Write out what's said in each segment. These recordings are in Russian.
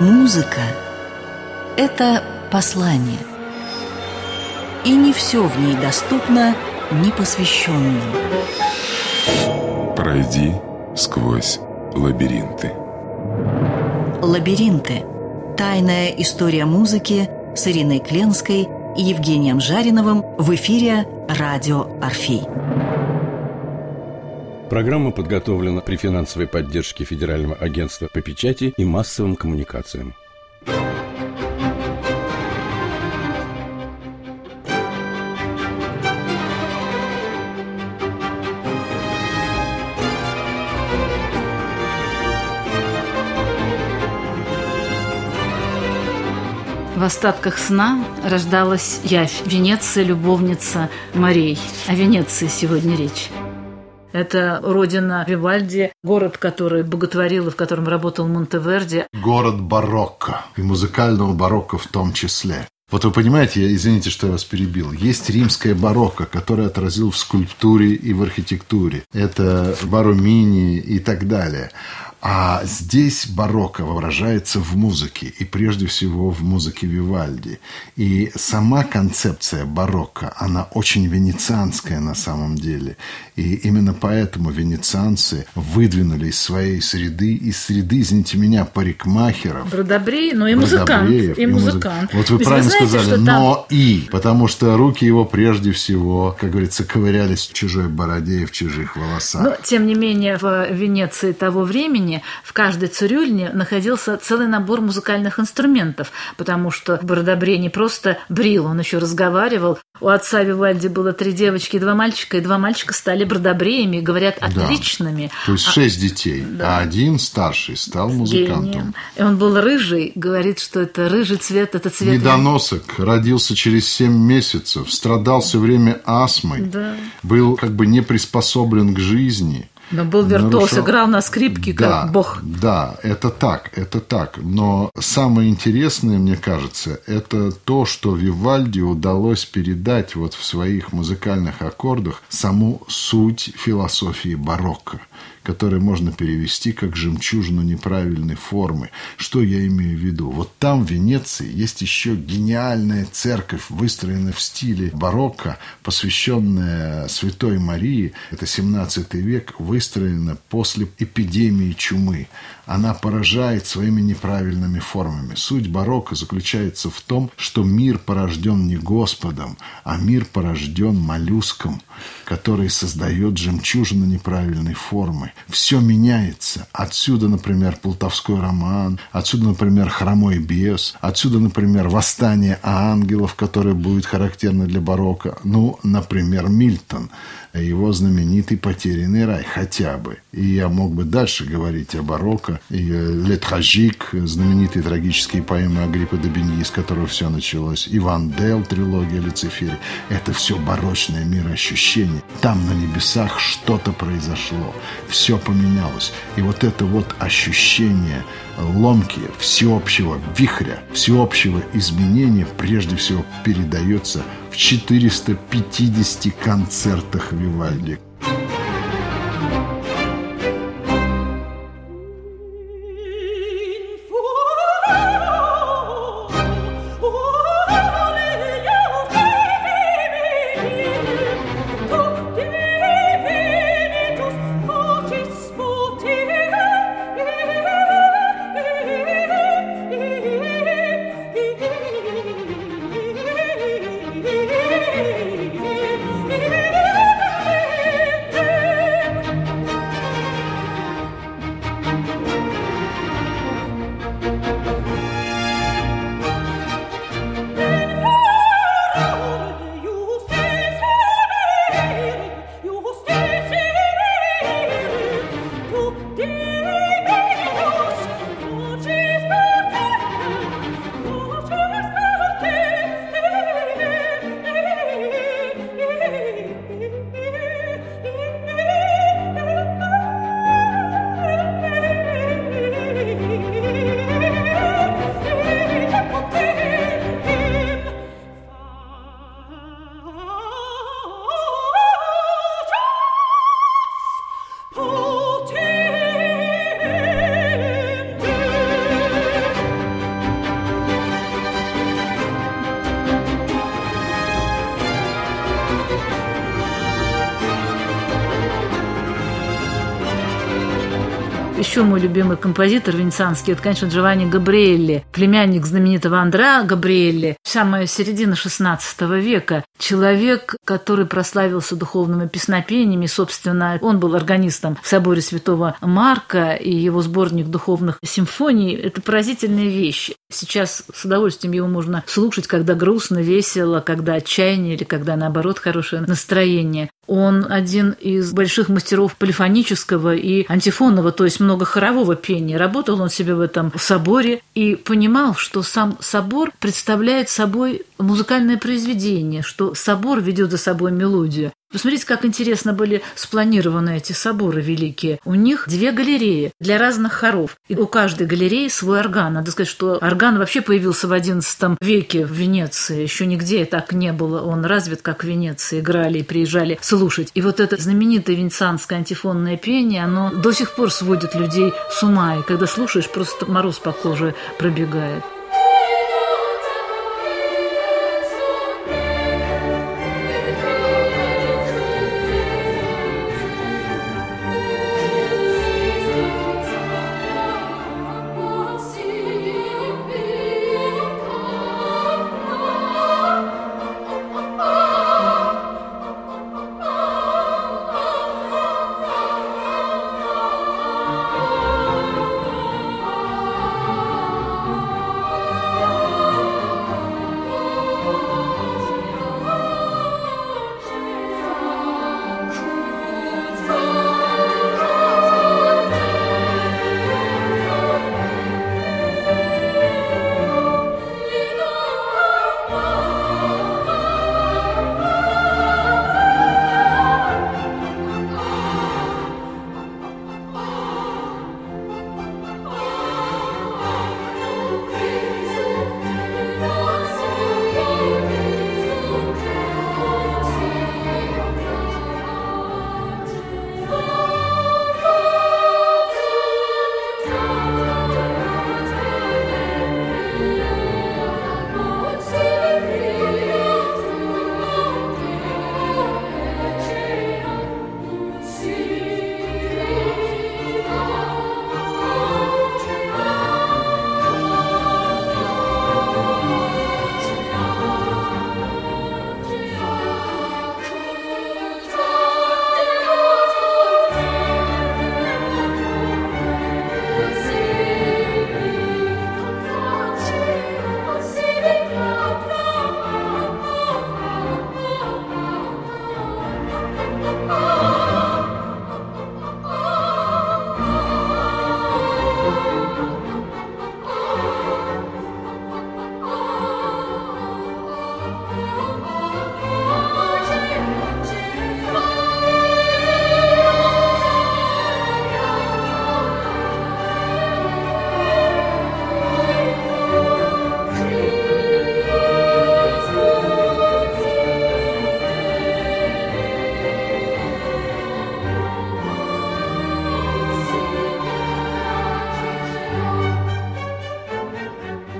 Музыка – это послание. И не все в ней доступно непосвященным. Пройди сквозь лабиринты. Лабиринты – тайная история музыки с Ириной Кленской и Евгением Жариновым в эфире «Радио Орфей». Программа подготовлена при финансовой поддержке Федерального агентства по печати и массовым коммуникациям. В остатках сна рождалась Явь, Венеция, любовница морей. О Венеции сегодня речь. Это родина Вивальди, город, который боготворил и в котором работал Монтеверди. Город барокко, и музыкального барокко в том числе. Вот вы понимаете, я, извините, что я вас перебил, есть римское барокко, которое отразил в скульптуре и в архитектуре. Это Баромини и так далее. А здесь барокко выражается в музыке, и прежде всего в музыке Вивальди. И сама концепция барокко, она очень венецианская на самом деле. И именно поэтому венецианцы выдвинули из своей среды, из среды, извините меня, парикмахеров. Бродобрей, но и музыкант. И музыкант. Вот вы правильно вы знаете, сказали, но там... и, потому что руки его прежде всего, как говорится, ковырялись в чужой бороде и в чужих волосах. Но, тем не менее, в Венеции того времени в каждой цирюльне находился целый набор музыкальных инструментов, потому что Бородобре не просто брил, он еще разговаривал. У отца Вивальди было три девочки и два мальчика, и два мальчика стали бродобреями, говорят, отличными. Да. То есть а, шесть детей, да. а один старший стал музыкантом. Гением. И он был рыжий, говорит, что это рыжий цвет, это цвет... Недоносок, родился через семь месяцев, страдал все время астмой, да. был как бы не приспособлен к жизни – но был виртуоз, нарушал... играл на скрипке, да, как бог. Да, это так, это так. Но самое интересное, мне кажется, это то, что Вивальди удалось передать вот в своих музыкальных аккордах саму суть философии барокко который можно перевести как жемчужину неправильной формы. Что я имею в виду? Вот там, в Венеции, есть еще гениальная церковь, выстроенная в стиле барокко, посвященная Святой Марии. Это 17 век, выстроена после эпидемии чумы она поражает своими неправильными формами. Суть барокко заключается в том, что мир порожден не Господом, а мир порожден моллюском, который создает жемчужину неправильной формы. Все меняется. Отсюда, например, Полтавской роман, отсюда, например, Хромой бес, отсюда, например, Восстание ангелов, которое будет характерно для барокко. Ну, например, Мильтон – его знаменитый «Потерянный рай» хотя бы. И я мог бы дальше говорить о барокко, и «Ле Трагик», знаменитые трагические поэмы Агриппа де Беньи, с которого все началось, Иван Дел, трилогия Люцифере. Это все барочное мироощущение. Там на небесах что-то произошло, все поменялось. И вот это вот ощущение ломки всеобщего вихря, всеобщего изменения прежде всего передается в 450 концертах Вивальди. Любимый композитор венецианский, это, конечно, Джованни Габриэлли, племянник знаменитого Андреа Габриэлли, самая середина XVI века. Человек, который прославился духовными песнопениями, собственно, он был органистом в соборе Святого Марка, и его сборник духовных симфоний – это поразительная вещь. Сейчас с удовольствием его можно слушать, когда грустно, весело, когда отчаяние или когда, наоборот, хорошее настроение. Он один из больших мастеров полифонического и антифонного, то есть многохорового пения. Работал он себе в этом соборе и понимал, что сам собор представляет собой музыкальное произведение, что собор ведет за собой мелодию. Посмотрите, как интересно были спланированы эти соборы великие. У них две галереи для разных хоров. И у каждой галереи свой орган. Надо сказать, что орган вообще появился в XI веке в Венеции. Еще нигде так не было. Он развит, как в Венеции. Играли и приезжали слушать. И вот это знаменитое венецианское антифонное пение, оно до сих пор сводит людей с ума. И когда слушаешь, просто мороз по коже пробегает.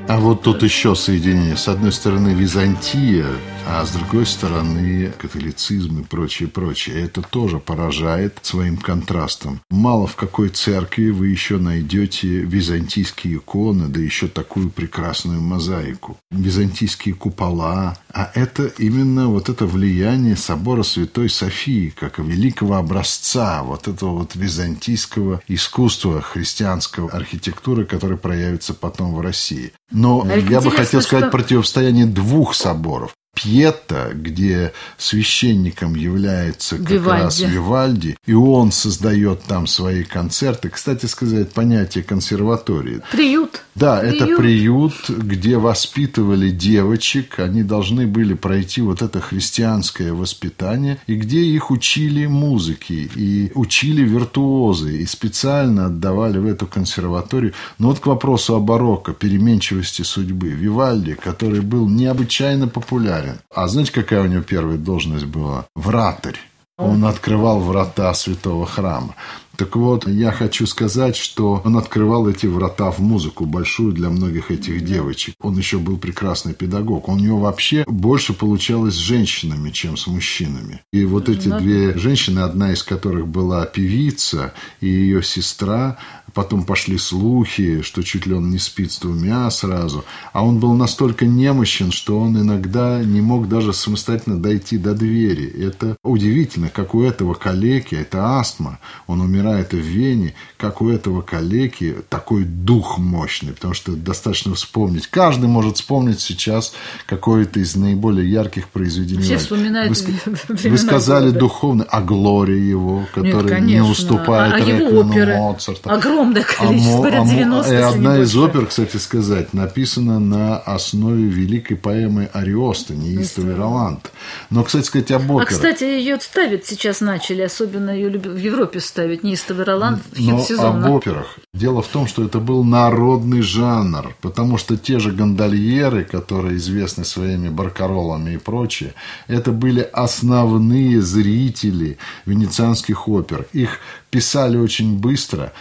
А вот тут еще соединение. С одной стороны Византия, а с другой стороны католицизм и прочее, прочее. Это тоже поражает своим контрастом. Мало в какой церкви вы еще найдете византийские иконы, да еще такую прекрасную мозаику. Византийские купола. А это именно вот это влияние собора Святой Софии, как великого образца вот этого вот византийского искусства, христианского архитектуры, который проявится потом в России. Но я бы хотел сказать что- противостояние двух соборов. Пьета, где священником является как Вивальди. раз Вивальди, и он создает там свои концерты. Кстати сказать, понятие консерватории. Приют. Да, это приют, где воспитывали девочек, они должны были пройти вот это христианское воспитание, и где их учили музыке, и учили виртуозы, и специально отдавали в эту консерваторию. Но вот к вопросу о барокко, переменчивости судьбы. Вивальди, который был необычайно популярен. А знаете, какая у него первая должность была? Вратарь. Он открывал врата святого храма. Так вот, я хочу сказать, что он открывал эти врата в музыку большую для многих этих девочек. Он еще был прекрасный педагог. У него вообще больше получалось с женщинами, чем с мужчинами. И вот эти две женщины, одна из которых была певица, и ее сестра потом пошли слухи, что чуть ли он не спит с двумя сразу. А он был настолько немощен, что он иногда не мог даже самостоятельно дойти до двери. Это удивительно, как у этого калеки, это астма, он умирает в Вене, как у этого калеки такой дух мощный, потому что достаточно вспомнить. Каждый может вспомнить сейчас какое-то из наиболее ярких произведений. Все вспоминают вы, вы сказали года. духовный, а Глория его, который Нет, не уступает а, а его оперы, Моцарта. Огромное количество, а, 90 а, И одна из опер, кстати сказать, написана на основе великой поэмы Ариоста, неистовый Роланд. Но, кстати сказать, об операх. А, кстати, ее ставят сейчас начали, особенно ее в Европе ставить, неистовый Роланд, сезона. об операх. Дело в том, что это был народный жанр, потому что те же гондольеры, которые известны своими баркаролами и прочее, это были основные зрители венецианских опер. Их писали очень быстро,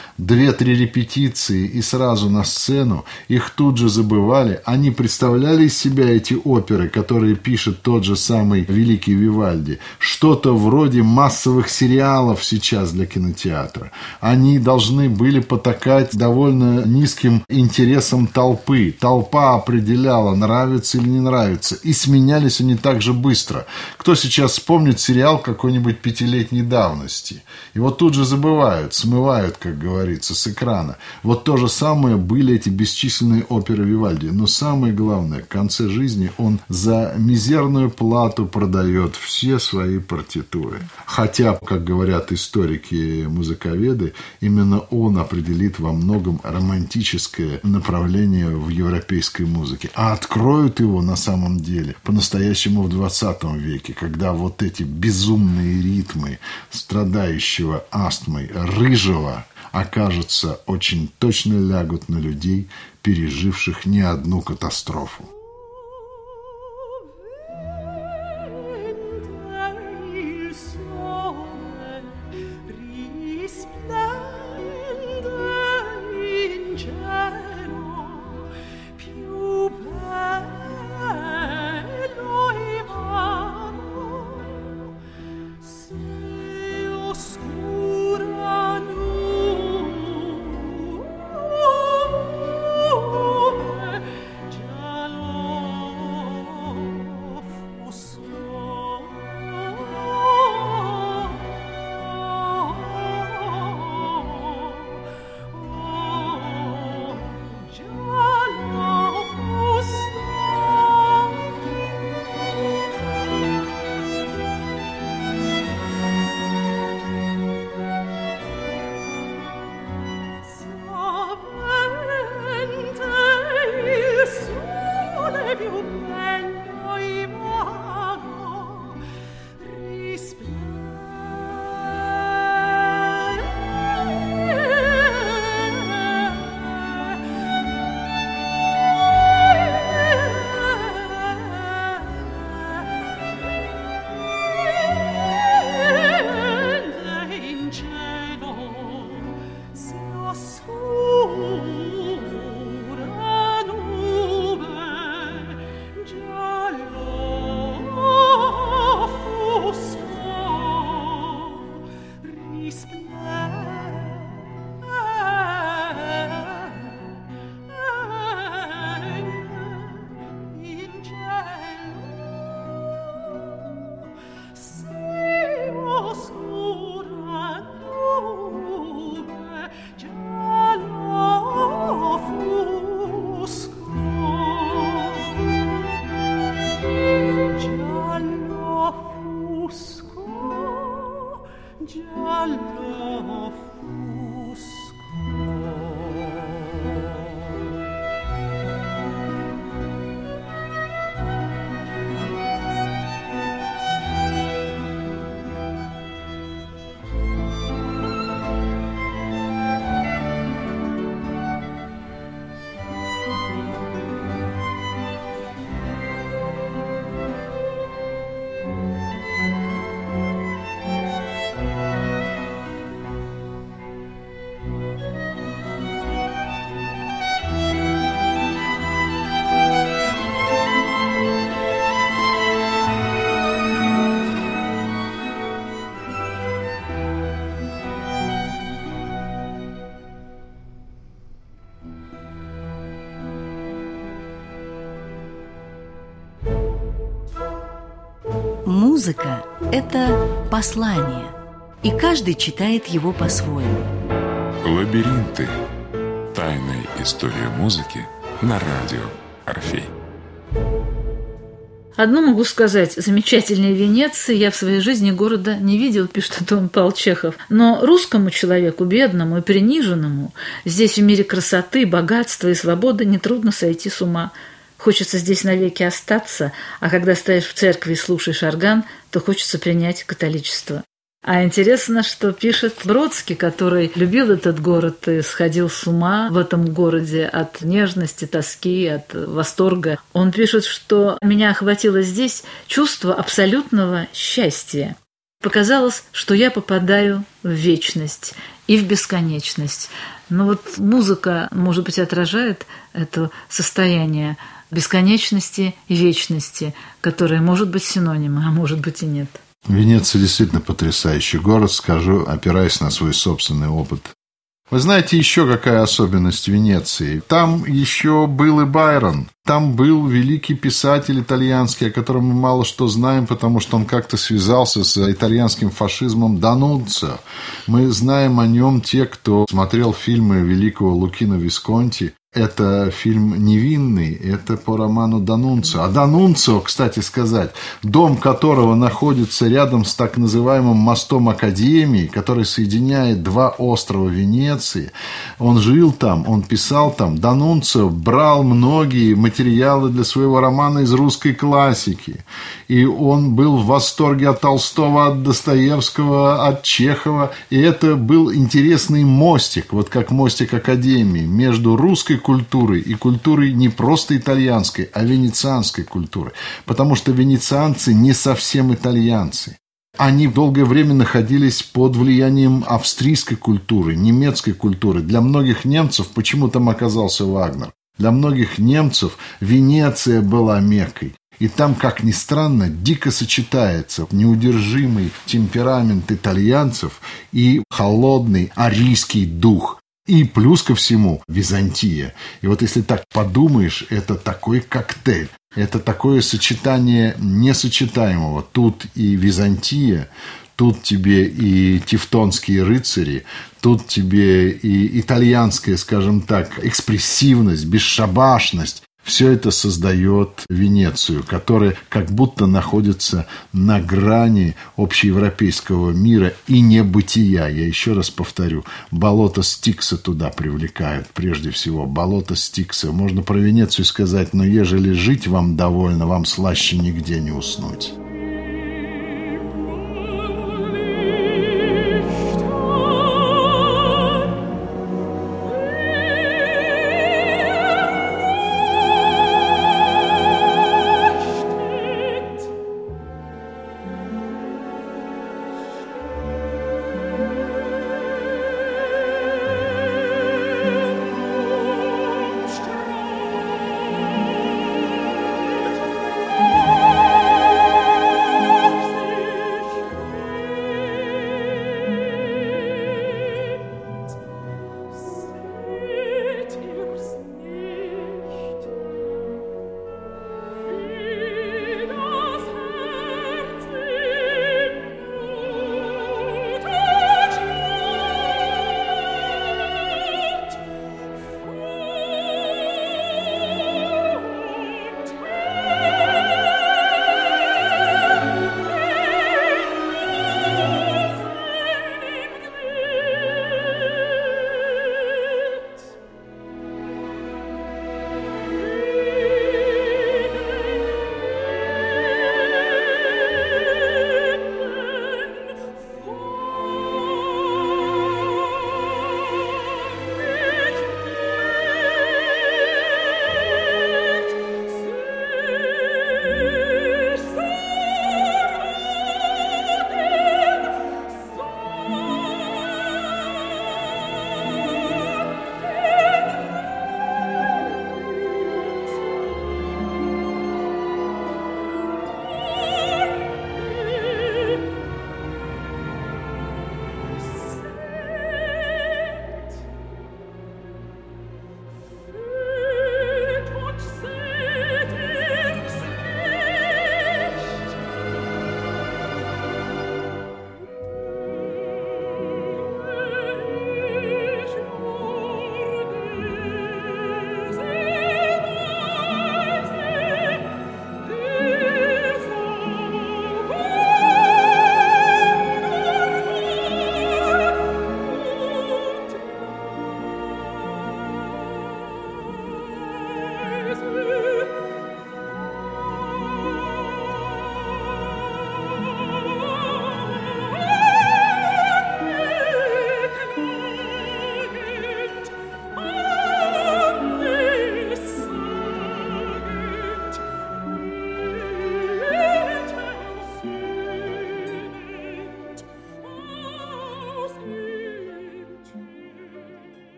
две-три репетиции и сразу на сцену, их тут же забывали, они представляли из себя эти оперы, которые пишет тот же самый великий Вивальди, что-то вроде массовых сериалов сейчас для кинотеатра. Они должны были потакать довольно низким интересам толпы. Толпа определяла, нравится или не нравится, и сменялись они так же быстро. Кто сейчас вспомнит сериал какой-нибудь пятилетней давности? И вот тут же забывают, смывают, как говорится, с экрана. Вот то же самое были эти бесчисленные оперы Вивальди. Но самое главное, в конце жизни он за мизерную плату продает все свои партитуры. Хотя, как говорят историки-музыковеды, именно он определит во многом романтическое направление в европейской музыке. А откроют его на самом деле по-настоящему в 20 веке, когда вот эти безумные ритмы страдающего астмы формой рыжего окажется, очень точно лягут на людей, переживших не одну катастрофу. Музыка – это послание, и каждый читает его по-своему. Лабиринты. Тайная история музыки на радио Орфей. Одно могу сказать, замечательнее Венеции я в своей жизни города не видел, пишет Антон Павел Чехов. Но русскому человеку, бедному и приниженному, здесь в мире красоты, богатства и свободы нетрудно сойти с ума. Хочется здесь навеки остаться, а когда стоишь в церкви и слушаешь орган, то хочется принять католичество. А интересно, что пишет Бродский, который любил этот город и сходил с ума в этом городе от нежности, тоски, от восторга. Он пишет, что меня охватило здесь чувство абсолютного счастья. Показалось, что я попадаю в вечность и в бесконечность. Но вот музыка, может быть, отражает это состояние бесконечности и вечности, которое может быть синонимом, а может быть и нет. Венеция действительно потрясающий город, скажу, опираясь на свой собственный опыт. Вы знаете еще какая особенность Венеции? Там еще был и Байрон. Там был великий писатель итальянский, о котором мы мало что знаем, потому что он как-то связался с итальянским фашизмом Данунцио. Мы знаем о нем те, кто смотрел фильмы великого Лукино Висконти это фильм «Невинный», это по роману Данунцио. А Данунцио, кстати сказать, дом которого находится рядом с так называемым мостом Академии, который соединяет два острова Венеции, он жил там, он писал там. Данунцио брал многие материалы для своего романа из русской классики. И он был в восторге от Толстого, от Достоевского, от Чехова. И это был интересный мостик, вот как мостик Академии, между русской культурой и культурой не просто итальянской, а венецианской культуры. Потому что венецианцы не совсем итальянцы. Они долгое время находились под влиянием австрийской культуры, немецкой культуры. Для многих немцев почему там оказался Вагнер. Для многих немцев Венеция была Меккой. И там, как ни странно, дико сочетается неудержимый темперамент итальянцев и холодный арийский дух. И плюс ко всему Византия. И вот если так подумаешь, это такой коктейль. Это такое сочетание несочетаемого. Тут и Византия, тут тебе и тевтонские рыцари, тут тебе и итальянская, скажем так, экспрессивность, бесшабашность, все это создает Венецию, которая как будто находится на грани общеевропейского мира и небытия. Я еще раз повторю, болото Стикса туда привлекают прежде всего. Болото Стикса. Можно про Венецию сказать, но ежели жить вам довольно, вам слаще нигде не уснуть.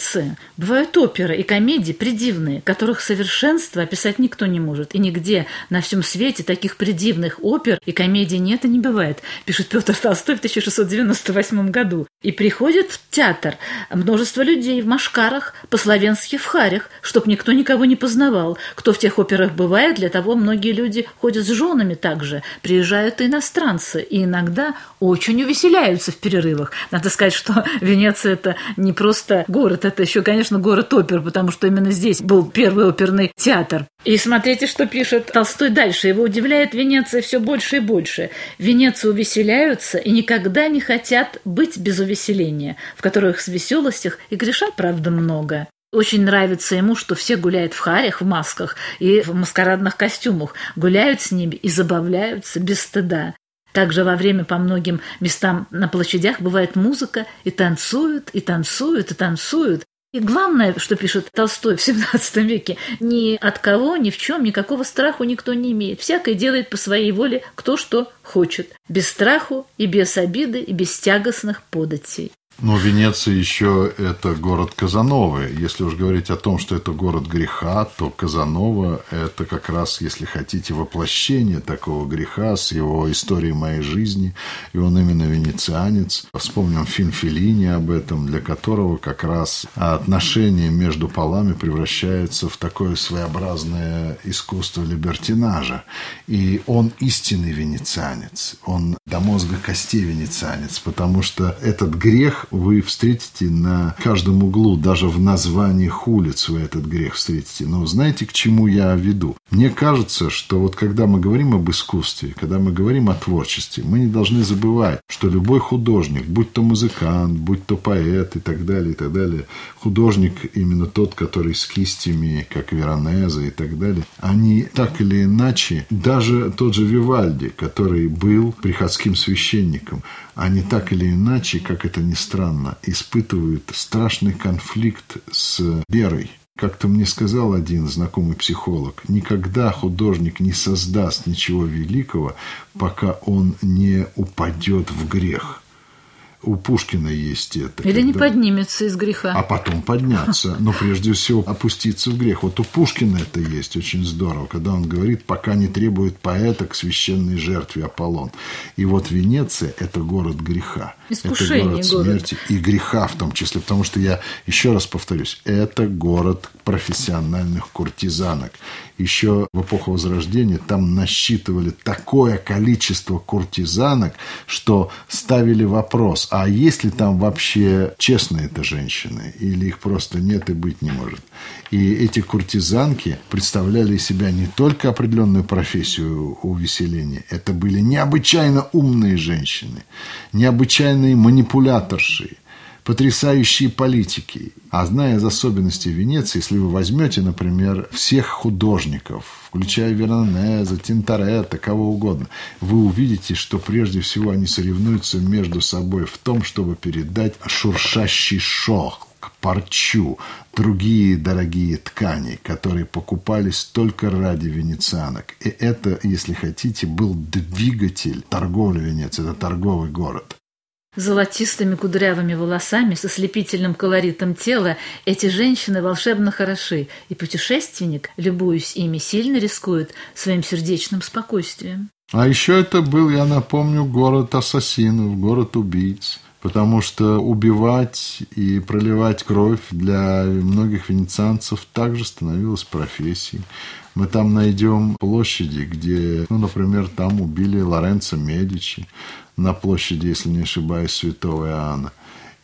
Венеции бывают оперы и комедии придивные, которых совершенство описать никто не может. И нигде на всем свете таких придивных опер и комедий нет и не бывает, пишет Петр Толстой в 1698 году. И приходит в театр множество людей в машкарах, по-словенски в харях, чтоб никто никого не познавал. Кто в тех операх бывает, для того многие люди ходят с женами также. Приезжают иностранцы, и иногда очень увеселяются в перерывах. Надо сказать, что Венеция – это не просто город. Это еще, конечно, город опер, потому что именно здесь был первый оперный театр. И смотрите, что пишет Толстой дальше. Его удивляет Венеция все больше и больше. Венеции увеселяются и никогда не хотят быть без увеселения, в которых с веселостях и грешат, правда, много. Очень нравится ему, что все гуляют в харях, в масках и в маскарадных костюмах, гуляют с ними и забавляются без стыда. Также во время по многим местам на площадях бывает музыка, и танцуют, и танцуют, и танцуют. И главное, что пишет Толстой в XVII веке, ни от кого, ни в чем, никакого страху никто не имеет. Всякое делает по своей воле кто что хочет. Без страху и без обиды, и без тягостных податей. Но Венеция еще это город Казановы. Если уж говорить о том, что это город греха, то Казанова это как раз, если хотите, воплощение такого греха с его историей моей жизни. И он именно венецианец. Вспомним фильм Феллини об этом, для которого как раз отношение между полами превращается в такое своеобразное искусство либертинажа. И он истинный венецианец. Он до мозга костей венецианец, потому что этот грех вы встретите на каждом углу, даже в названиях улиц вы этот грех встретите. Но знаете, к чему я веду? Мне кажется, что вот когда мы говорим об искусстве, когда мы говорим о творчестве, мы не должны забывать, что любой художник, будь то музыкант, будь то поэт и так далее, и так далее, художник именно тот, который с кистями, как Веронезе и так далее, они так или иначе, даже тот же Вивальди, который был приходским священником, они так или иначе, как это ни странно, испытывают страшный конфликт с верой. Как-то мне сказал один знакомый психолог, никогда художник не создаст ничего великого, пока он не упадет в грех у Пушкина есть это. Или когда... не поднимется из греха. А потом подняться. Но прежде всего опуститься в грех. Вот у Пушкина это есть очень здорово, когда он говорит, пока не требует поэта к священной жертве Аполлон. И вот Венеция – это город греха. Искушение это город смерти город. и греха в том числе. Потому что я еще раз повторюсь, это город профессиональных куртизанок. Еще в эпоху Возрождения там насчитывали такое количество куртизанок, что ставили вопрос, а есть ли там вообще честные это женщины, или их просто нет и быть не может. И эти куртизанки представляли из себя не только определенную профессию увеселения, это были необычайно умные женщины, необычайные манипуляторши, потрясающие политики. А зная из особенностей Венеции, если вы возьмете, например, всех художников, включая Веронезе, Тинторетто, кого угодно, вы увидите, что прежде всего они соревнуются между собой в том, чтобы передать шуршащий шелк, парчу, другие дорогие ткани, которые покупались только ради венецианок. И это, если хотите, был двигатель торговли Венеции, это торговый город. Золотистыми кудрявыми волосами, с ослепительным колоритом тела эти женщины волшебно хороши, и путешественник, любуясь ими, сильно рискует своим сердечным спокойствием. А еще это был, я напомню, город ассасинов, город убийц потому что убивать и проливать кровь для многих венецианцев также становилось профессией. Мы там найдем площади, где, ну, например, там убили Лоренцо Медичи на площади, если не ошибаюсь, Святого Иоанна.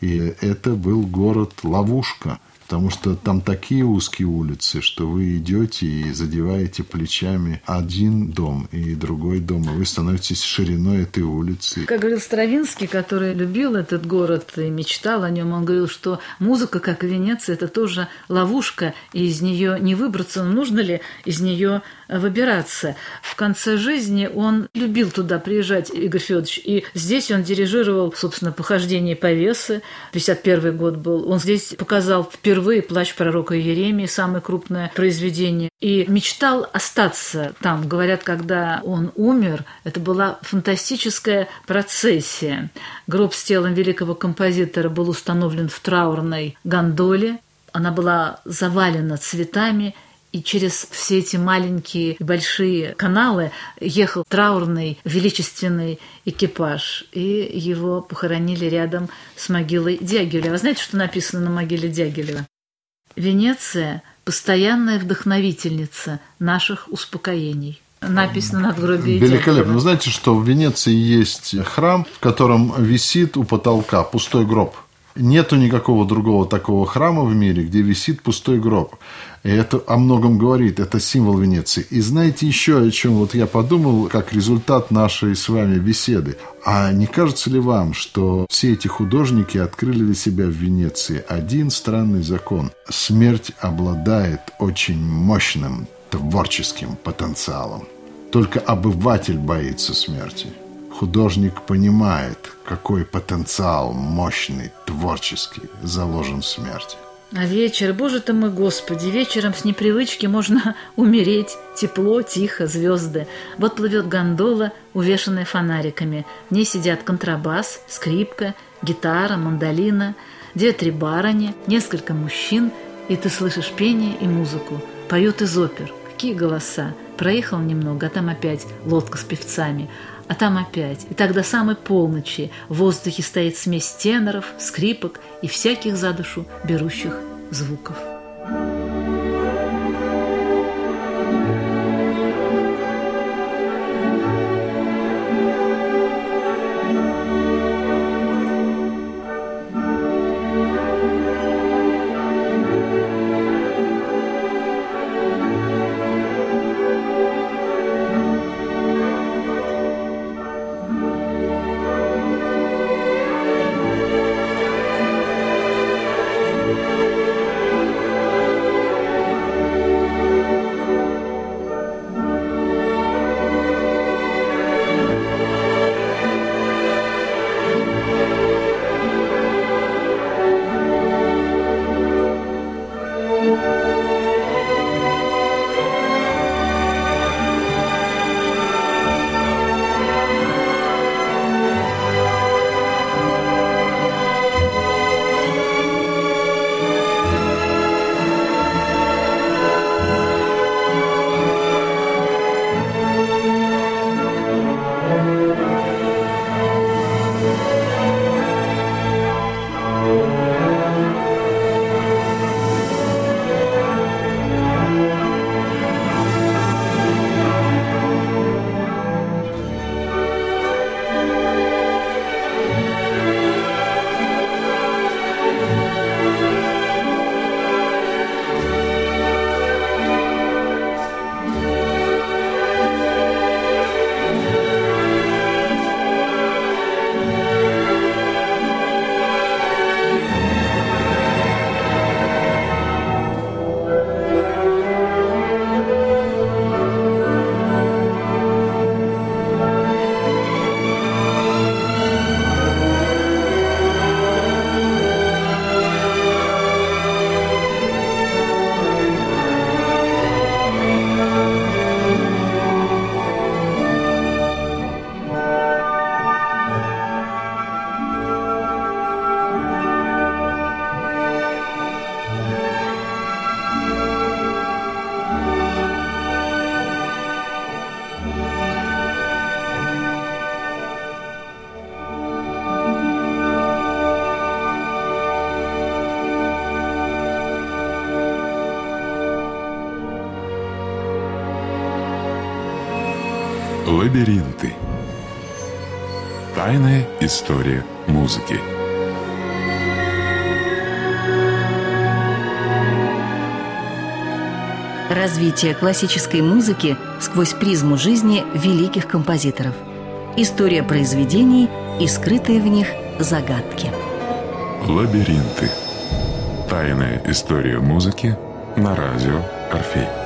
И это был город-ловушка – потому что там такие узкие улицы, что вы идете и задеваете плечами один дом и другой дом, и вы становитесь шириной этой улицы. Как говорил Стравинский, который любил этот город и мечтал о нем, он говорил, что музыка, как и Венеция, это тоже ловушка, и из нее не выбраться. Нужно ли из нее выбираться? В конце жизни он любил туда приезжать, Игорь Федорович, и здесь он дирижировал, собственно, похождение повесы. 51 год был. Он здесь показал впервые впервые «Плач пророка Еремии», самое крупное произведение, и мечтал остаться там. Говорят, когда он умер, это была фантастическая процессия. Гроб с телом великого композитора был установлен в траурной гондоле. Она была завалена цветами – и через все эти маленькие и большие каналы ехал траурный величественный экипаж, и его похоронили рядом с могилой Дягилева. Знаете, что написано на могиле Дягилева? Венеция – постоянная вдохновительница наших успокоений. Написано на гробе Великолепно. Вы знаете, что в Венеции есть храм, в котором висит у потолка пустой гроб – Нету никакого другого такого храма в мире, где висит пустой гроб. И это о многом говорит, это символ Венеции. И знаете еще о чем вот я подумал, как результат нашей с вами беседы. А не кажется ли вам, что все эти художники открыли для себя в Венеции один странный закон? Смерть обладает очень мощным творческим потенциалом. Только обыватель боится смерти. Художник понимает, какой потенциал мощный, творческий заложен в смерти. А вечер, боже ты мой Господи, вечером с непривычки можно умереть. Тепло, тихо, звезды. Вот плывет гондола, увешанная фонариками. В ней сидят контрабас, скрипка, гитара, мандолина, две-три барыни, несколько мужчин, и ты слышишь пение и музыку. Поют из опер. Какие голоса. Проехал немного, а там опять лодка с певцами а там опять. И тогда самой полночи в воздухе стоит смесь теноров, скрипок и всяких за душу берущих звуков. Лабиринты. Тайная история музыки. Развитие классической музыки сквозь призму жизни великих композиторов. История произведений и скрытые в них загадки. Лабиринты. Тайная история музыки на радио Орфей.